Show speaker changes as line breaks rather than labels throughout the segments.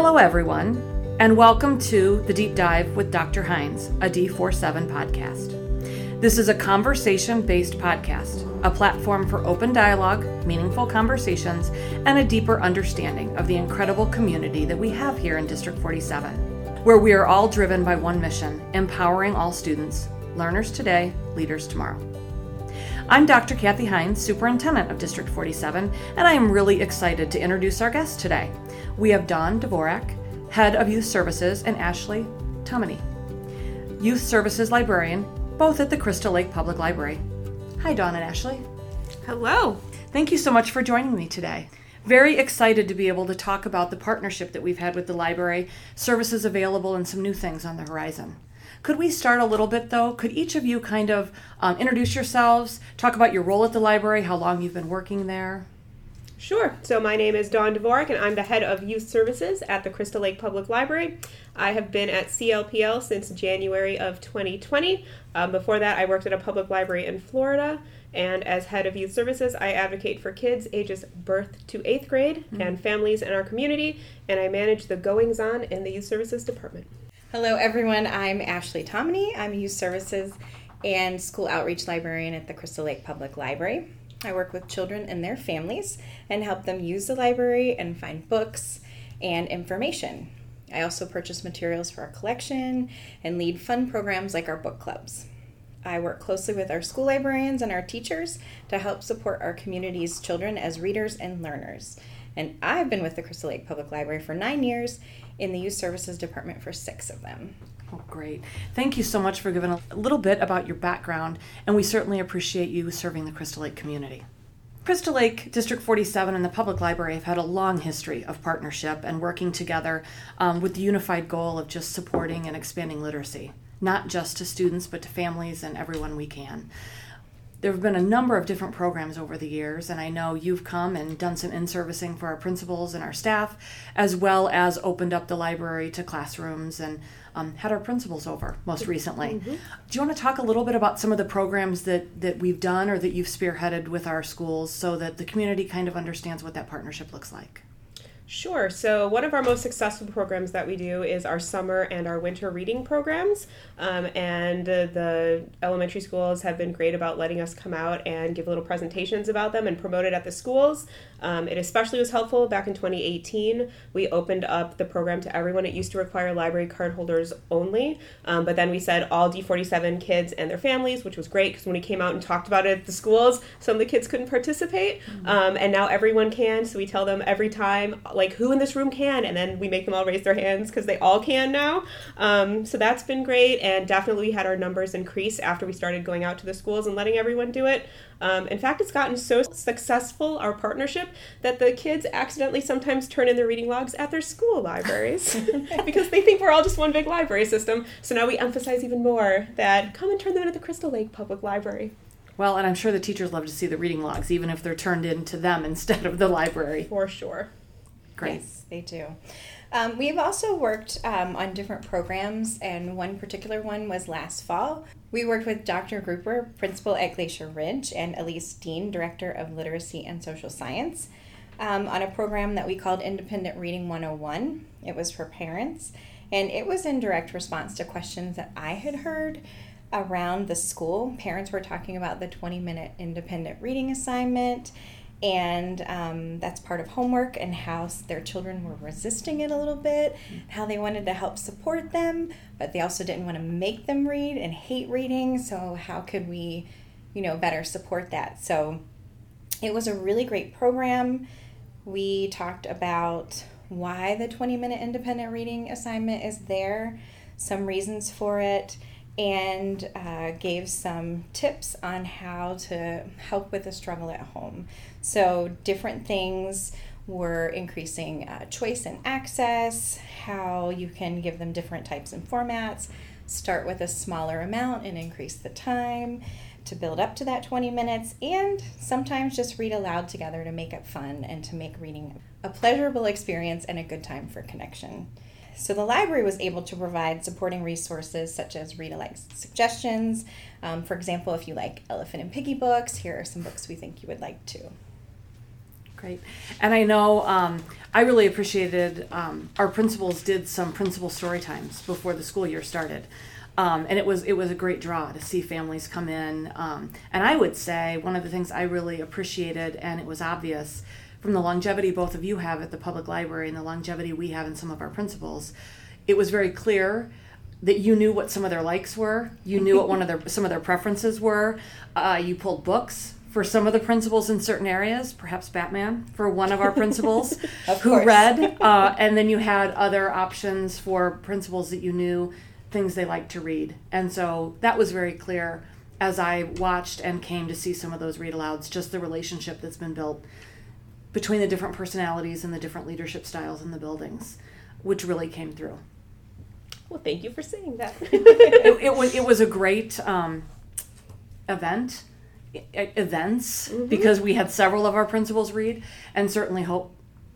Hello, everyone, and welcome to The Deep Dive with Dr. Hinz, a D47 podcast. This is a conversation based podcast, a platform for open dialogue, meaningful conversations, and a deeper understanding of the incredible community that we have here in District 47, where we are all driven by one mission empowering all students, learners today, leaders tomorrow. I'm Dr. Kathy Hinz, Superintendent of District 47, and I am really excited to introduce our guests today. We have Dawn Dvorak, Head of Youth Services, and Ashlee Tominey, Youth Services Librarian, both at the Crystal Lake Public Library. Hi, Dawn and Ashlee.
Hello.
Thank you so much for joining me today. Very excited to be able to talk about the partnership that we've had with the library, services available, and some new things on the horizon. Could we start a little bit though? Could each of you kind of um, introduce yourselves, talk about your role at the library, how long you've been working there?
Sure. So my name is Dawn Dvorak, and I'm the head of youth services at the Crystal Lake Public Library. I have been at CLPL since January of 2020. Um, before that, I worked at a public library in Florida. And as head of youth services, I advocate for kids ages birth to eighth grade mm-hmm. and families in our community, and I manage the goings on in the youth services department.
Hello, everyone. I'm Ashlee Tominey. I'm a Youth Services and School Outreach Librarian at the Crystal Lake Public Library. I work with children and their families and help them use the library and find books and information. I also purchase materials for our collection and lead fun programs like our book clubs. I work closely with our school librarians and our teachers to help support our community's children as readers and learners. And I've been with the Crystal Lake Public Library for nine years in the Youth Services Department for six of them.
Oh, great. Thank you so much for giving a little bit about your background, and we certainly appreciate you serving the Crystal Lake community. Crystal Lake District 47 and the Public Library have had a long history of partnership and working together um, with the unified goal of just supporting and expanding literacy, not just to students, but to families and everyone we can there have been a number of different programs over the years, and I know you've come and done some in servicing for our principals and our staff, as well as opened up the library to classrooms and um, had our principals over most recently. Mm-hmm. Do you want to talk a little bit about some of the programs that, that we've done or that you've spearheaded with our schools so that the community kind of understands what that partnership looks like?
Sure. So, one of our most successful programs that we do is our summer and our winter reading programs. Um, and the elementary schools have been great about letting us come out and give little presentations about them and promote it at the schools. Um, it especially was helpful back in 2018. We opened up the program to everyone. It used to require library card holders only, um, but then we said all D47 kids and their families, which was great because when we came out and talked about it at the schools, some of the kids couldn't participate, mm-hmm. um, and now everyone can. So we tell them every time, like, who in this room can, and then we make them all raise their hands because they all can now. Um, so that's been great, and definitely we had our numbers increase after we started going out to the schools and letting everyone do it. Um, in fact, it's gotten so successful, our partnership, that the kids accidentally sometimes turn in their reading logs at their school libraries because they think we're all just one big library system. So now we emphasize even more that come and turn them in at the Crystal Lake Public Library.
Well, and I'm sure the teachers love to see the reading logs, even if they're turned in to them instead of the library.
For sure.
Great. Yes, they do. Um, we've also worked um, on different programs, and one particular one was last fall. We worked with Dr. Grouper, principal at Glacier Ridge, and Elise Dean, director of literacy and social science, um, on a program that we called Independent Reading 101. It was for parents, and it was in direct response to questions that I had heard around the school. Parents were talking about the 20 minute independent reading assignment and um, that's part of homework and how their children were resisting it a little bit how they wanted to help support them but they also didn't want to make them read and hate reading so how could we you know better support that? So it was a really great program. We talked about why the 20 minute independent reading assignment is there some reasons for it and uh, gave some tips on how to help with the struggle at home. So, different things were increasing uh, choice and access, how you can give them different types and formats, start with a smaller amount and increase the time to build up to that 20 minutes, and sometimes just read aloud together to make it fun and to make reading a pleasurable experience and a good time for connection. So the library was able to provide supporting resources such as read alike suggestions. Um, for example, if you like Elephant and Piggy books, here are some books we think you would like too.
Great. And I know um, I really appreciated um, our principals did some principal story times before the school year started. Um, and it was it was a great draw to see families come in. Um, and I would say one of the things I really appreciated, and it was obvious from the longevity both of you have at the public library and the longevity we have in some of our principals, it was very clear that you knew what some of their likes were. You knew what one of their some of their preferences were. Uh, you pulled books for some of the principals in certain areas, perhaps Batman for one of our principals who
course.
read, uh, and then you had other options for principals that you knew things they liked to read, and so that was very clear as I watched and came to see some of those read alouds. Just the relationship that's been built between the different personalities and the different leadership styles in the buildings, which really came through.
Well, thank you for saying that.
it, it, was, it was a great um, event events because we had several of our principals read and certainly hope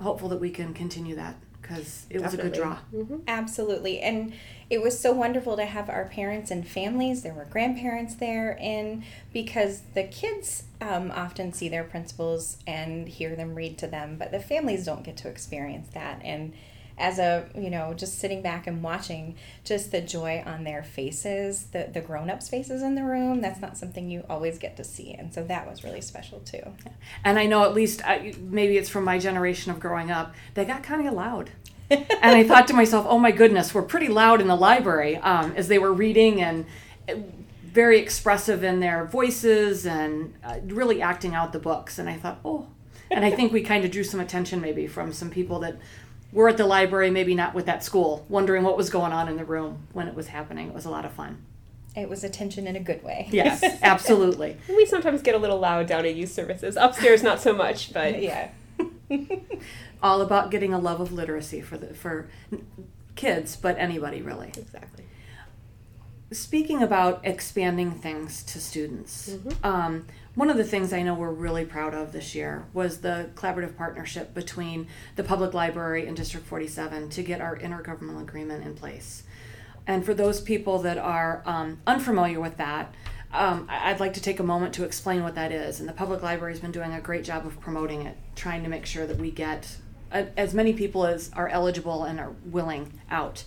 hopeful that we can continue that because it was a good draw
Definitely.
Absolutely. And it was so wonderful to have our parents and families. There were grandparents there, and because the kids um, often see their principals and hear them read to them, but the families don't get to experience that. And as a, you know, just sitting back and watching just the joy on their faces, the, the grown ups' faces in the room, that's not something you always get to see. And so that was really special too.
and i know at least I, maybe it's from my generation of growing up they got kind of loud and i thought to myself oh my goodness we're pretty loud in the library um, as they were reading and uh, very expressive in their voices and uh, really acting out the books and i thought oh and i think we kind of drew some attention maybe from some people that were at the library maybe not with that school wondering what was going on in the room when it was happening it was a lot of fun
It was attention in a good way.
yes absolutely
we sometimes get a little loud down at youth services. Upstairs, not so much, but
yeah.
all about getting a love of literacy for the for kids but anybody really
exactly.
speaking about expanding things to students, um, one of the things I know we're really proud of this year was the collaborative partnership between the public library and District 47 to get our intergovernmental agreement in place. And for those people that are um, unfamiliar with that, um, I'd like to take a moment to explain what that is. And the public library has been doing a great job of promoting it, trying to make sure that we get a, as many people as are eligible and are willing out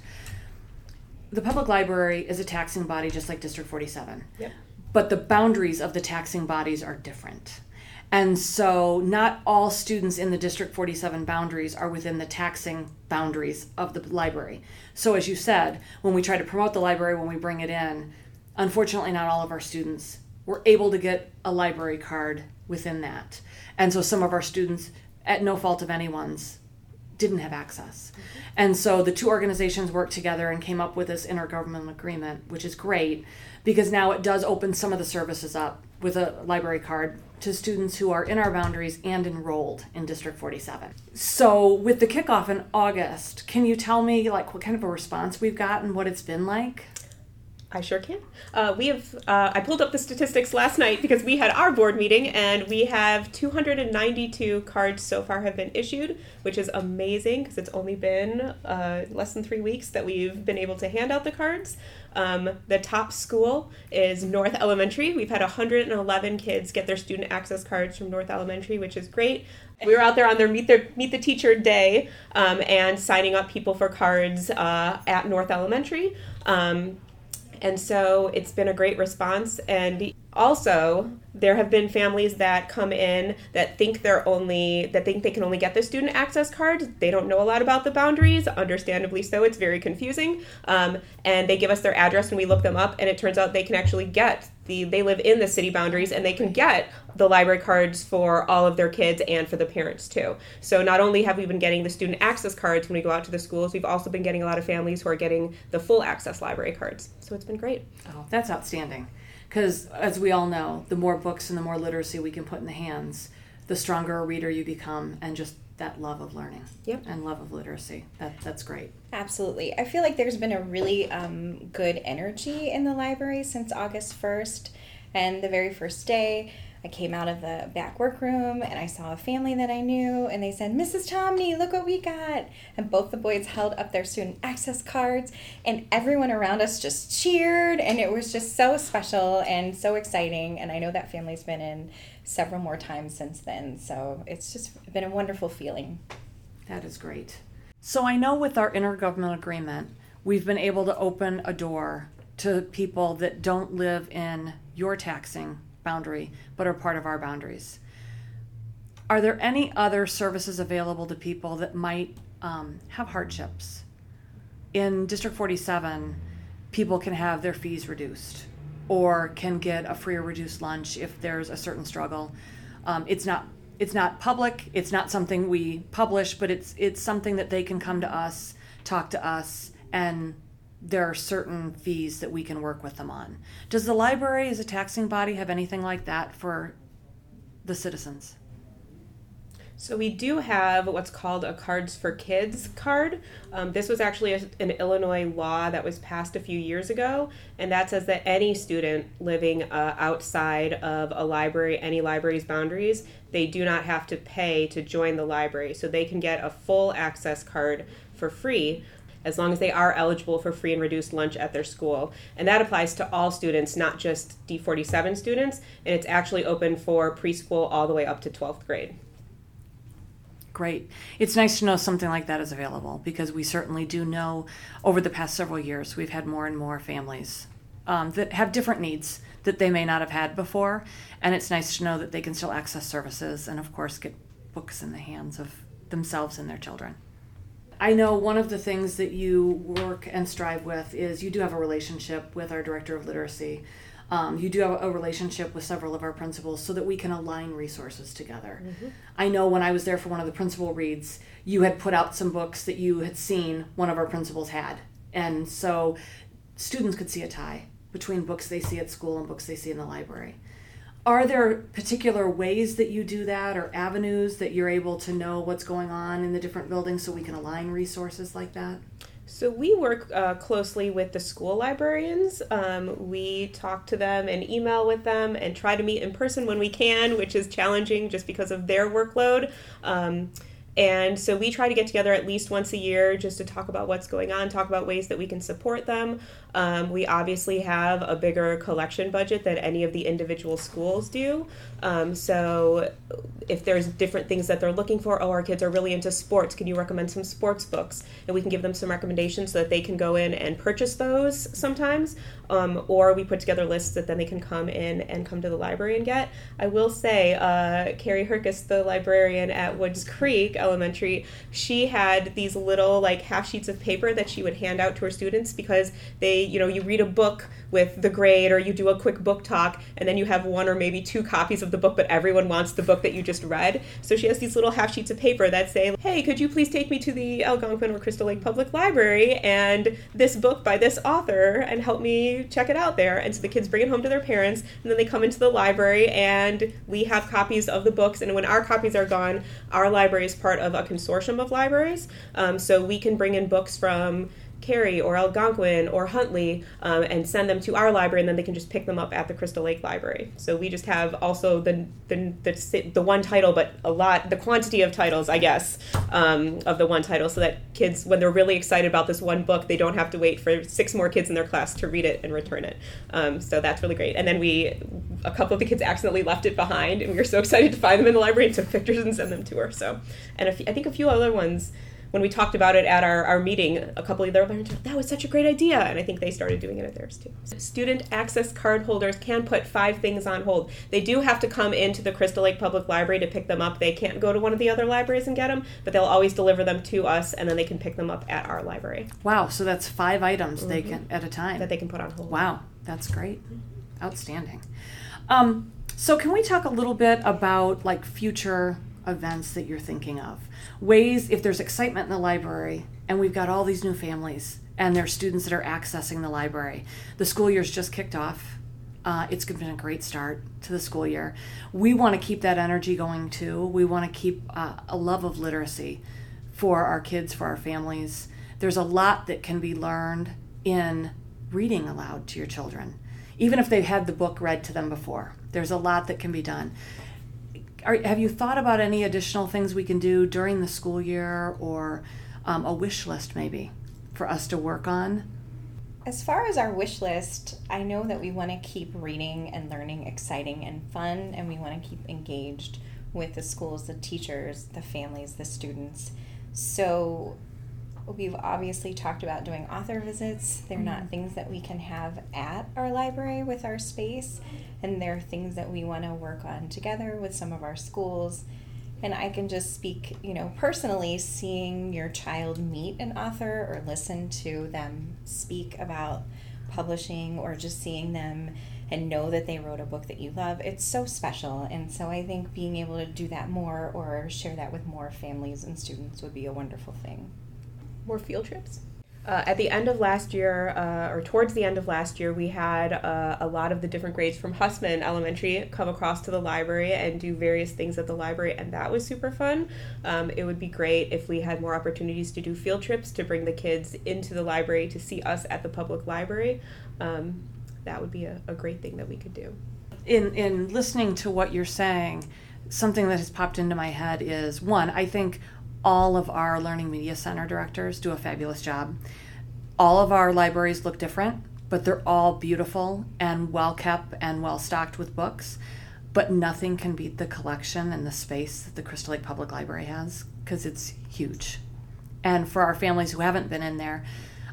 the public library is a taxing body just like District 47.
Yep.
But the boundaries of the taxing bodies are different. And so not all students in the District 47 boundaries are within the taxing boundaries of the library. So as you said, when we try to promote the library when we bring it in, unfortunately not all of our students were able to get a library card within that. And so some of our students at no fault of anyone's didn't have access. And so the two organizations worked together and came up with this intergovernmental agreement, which is great because now it does open some of the services up with a library card to students who are in our boundaries and enrolled in District 47. So with the kickoff in August, can you tell me like what kind of a response we've gotten, what it's been like?
I sure can. Uh, we have. Uh, I pulled up the statistics last night because we had our board meeting, and we have 292 cards so far have been issued, which is amazing because it's only been uh, less than three weeks that we've been able to hand out the cards. Um, the top school is North Elementary. We've had 111 kids get their student access cards from North Elementary, which is great. We were out there on their meet their meet the teacher day um, and signing up people for cards uh, at North Elementary. Um, and so it's been a great response. And also, there have been families that come in that think they're only that think they can only get the student access card. They don't know a lot about the boundaries. Understandably so, it's very confusing. Um, and they give us their address and we look them up, and it turns out they can actually get the they live in the city boundaries and they can get the library cards for all of their kids and for the parents too. So not only have we been getting the student access cards when we go out to the schools, we've also been getting a lot of families who are getting the full access library cards. So it's been great.
Oh, that's outstanding. Because as we all know, the more books and the more literacy we can put in the hands, the stronger a reader you become, and just that love of learning
Yep.
and love of literacy. That that's great.
Absolutely. I feel like there's been a really um, good energy in the library since August 1st and the very first day. I came out of the back workroom and I saw a family that I knew, and they said, Mrs. Tominey, look what we got. And both the boys held up their student access cards, and everyone around us just cheered, and it was just so special and so exciting. And I know that family's been in several more times since then, so it's just been a wonderful feeling.
That is great. So I know with our intergovernmental agreement, we've been able to open a door to people that don't live in your taxing boundary but are part of our boundaries. Are there any other services available to people that might um, have hardships? In District 47, people can have their fees reduced or can get a free or reduced lunch if there's a certain struggle. Um, it's not it's not public. It's not something we publish, but it's it's something that they can come to us, talk to us, and there are certain fees that we can work with them on. Does the library as a taxing body have anything like that for the citizens?
So we do have what's called a Cards for Kids card. Um, this was actually a, an Illinois law that was passed a few years ago, and that says that any student living uh, outside of a library, any library's boundaries, they do not have to pay to join the library. So they can get a full access card for free as long as they are eligible for free and reduced lunch at their school. And that applies to all students, not just D47 students, and it's actually open for preschool all the way up to 12th grade.
Great. It's nice to know something like that is available because we certainly do know over the past several years we've had more and more families um, that have different needs that they may not have had before. And it's nice to know that they can still access services and, of course, get books in the hands of themselves and their children. I know one of the things that you work and strive with is you do have a relationship with our director of literacy. Um, you do have a relationship with several of our principals so that we can align resources together. Mm-hmm. I know when I was there for one of the principal reads, you had put out some books that you had seen one of our principals had. And so students could see a tie between books they see at school and books they see in the library are there particular ways that you do that or avenues that you're able to know what's going on in the different buildings so we can align resources like that?
So we work uh, closely with the school librarians. Um, we talk to them and email with them and try to meet in person when we can, which is challenging just because of their workload. Um, and so we try to get together at least once a year just to talk about what's going on, talk about ways that we can support them. Um, we obviously have a bigger collection budget than any of the individual schools do. Um, so if there's different things that they're looking for, oh, our kids are really into sports, can you recommend some sports books? And we can give them some recommendations so that they can go in and purchase those sometimes. Um, or we put together lists that then they can come in and come to the library and get. I will say, uh, Carrie Herkus, the librarian at Woods Creek Elementary, she had these little like half sheets of paper that she would hand out to her students because they, you know, you read a book with the grade or you do a quick book talk and then you have one or maybe two copies of the book, but everyone wants the book that you just read. So she has these little half sheets of paper that say, hey, could you please take me to the Algonquin or Crystal Lake Public Library and this book by this author and help me check it out there. And so the kids bring it home to their parents and then they come into the library and we have copies of the books. And when our copies are gone, our library is part of a consortium of libraries. Um, so we can bring in books from Cary or Algonquin or Huntley um, and send them to our library, and then they can just pick them up at the Crystal Lake Library. So we just have also the the the, the one title, but a lot the quantity of titles, I guess, um, of the one title, so that kids, when they're really excited about this one book, they don't have to wait for six more kids in their class to read it and return it. Um, so that's really great. And then we, a couple of the kids accidentally left it behind, and we were so excited to find them in the library and took pictures and send them to her. So, and I think a few other ones when we talked about it at our, our meeting, a couple of their parents that was such a great idea, and I think they started doing it at theirs too. Student access card holders can put five things on hold. They do have to come into the Crystal Lake Public Library to pick them up. They can't go to one of the other libraries and get them, but they'll always deliver them to us, and then they can pick them up at our library.
Wow, so that's five items mm-hmm. they can at a time
that they can put on hold.
Wow, that's great, outstanding. Um, so can we talk a little bit about like future events that you're thinking of? Ways, if there's excitement in the library and we've got all these new families and there's students that are accessing the library, the school year's just kicked off. Uh, it's been a great start to the school year. We want to keep that energy going too. We want to keep uh, a love of literacy for our kids, for our families. There's a lot that can be learned in reading aloud to your children even if they've had the book read to them before. There's a lot that can be done. Are, have you thought about any additional things we can do during the school year or um, a wish list maybe for us to work on?
As far as our wish list, I know that we want to keep reading and learning exciting and fun, and we want to keep engaged with the schools, the teachers, the families, the students. So we've obviously talked about doing author visits. They're mm-hmm. not things that we can have at our library with our space, and they're things that we want to work on together with some of our schools. And I can just speak, you know, personally, seeing your child meet an author or listen to them speak about publishing or just seeing them and know that they wrote a book that you love, it's so special. And so I think being able to do that more or share that with more families and students would be a wonderful thing
more field trips. Uh, at the end of last year, uh, or towards the end of last year, we had uh, a lot of the different grades from Husmann Elementary come across to the library and do various things at the library, and that was super fun. Um, it would be great if we had more opportunities to do field trips to bring the kids into the library to see us at the public library. Um, that would be a, a great thing that we could do.
In in listening to what you're saying, something that has popped into my head is one. I think all of our Learning Media Center directors do a fabulous job. All of our libraries look different, but they're all beautiful and well kept and well stocked with books. But nothing can beat the collection and the space that the Crystal Lake Public Library has because it's huge. And for our families who haven't been in there,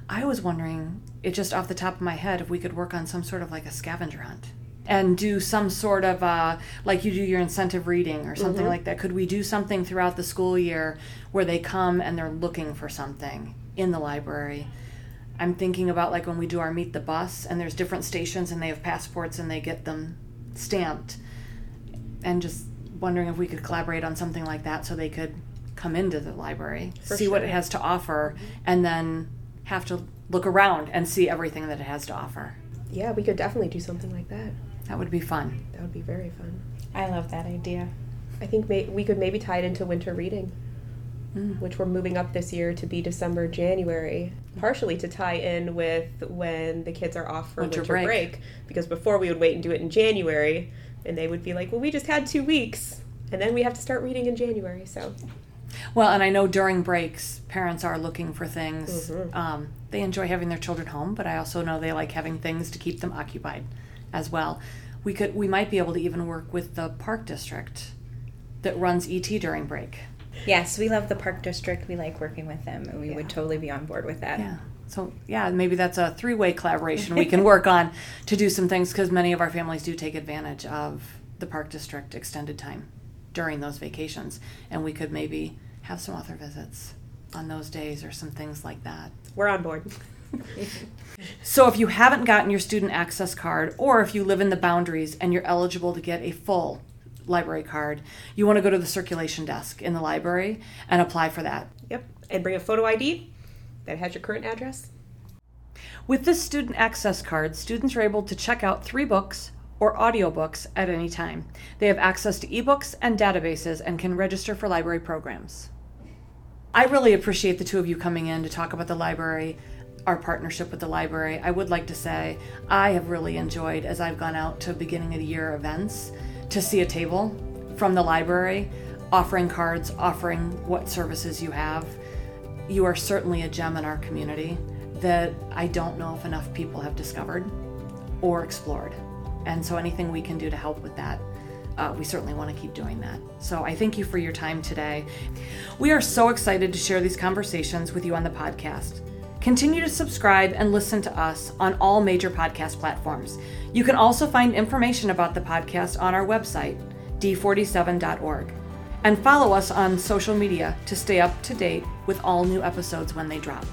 I was wondering, it just off the top of my head, if we could work on some sort of like a scavenger hunt and do some sort of uh, like you do your incentive reading or something mm-hmm. like that. Could we do something throughout the school year where they come and they're looking for something in the library? I'm thinking about like when we do our meet the bus and there's different stations and they have passports and they get them stamped. And just wondering if we could collaborate on something like that so they could come into the library for see sure. what it has to offer and then have to look around and see everything that it has to offer.
Yeah we could definitely do something like that
that would be fun.
That would be very fun.
I love that idea.
I think may- we could maybe tie it into winter reading, mm. which we're moving up this year to be December, January, partially to tie in with when the kids are off for winter, winter break. break. Because before we would wait and do it in January, and they would be like, well, we just had two weeks, and then we have to start reading in January, so.
Well, and I know during breaks, parents are looking for things. Mm-hmm. Um, they enjoy having their children home, but I also know they like having things to keep them occupied as well. We could we might be able to even work with the park district that runs ET during break.
Yes, we love the park district. We like working with them, and we yeah. would totally be on board with that.
Yeah. So yeah, maybe that's a three-way collaboration we can work on to do some things because many of our families do take advantage of the park district extended time during those vacations, and we could maybe have some author visits on those days or some things like that.
We're on board.
so if you haven't gotten your student access card, or if you live in the boundaries and you're eligible to get a full library card, you want to go to the circulation desk in the library and apply for that.
Yep, and bring a photo ID that has your current address.
With this student access card, students are able to check out three books or audiobooks at any time. They have access to ebooks and databases and can register for library programs. I really appreciate the two of you coming in to talk about the library our partnership with the library, I would like to say I have really enjoyed as I've gone out to beginning of the year events to see a table from the library offering cards, offering what services you have. You are certainly a gem in our community that I don't know if enough people have discovered or explored. And so anything we can do to help with that uh, we certainly want to keep doing that. So I thank you for your time today. We are so excited to share these conversations with you on the podcast. Continue to subscribe and listen to us on all major podcast platforms. You can also find information about the podcast on our website, d47.org, and follow us on social media to stay up to date with all new episodes when they drop.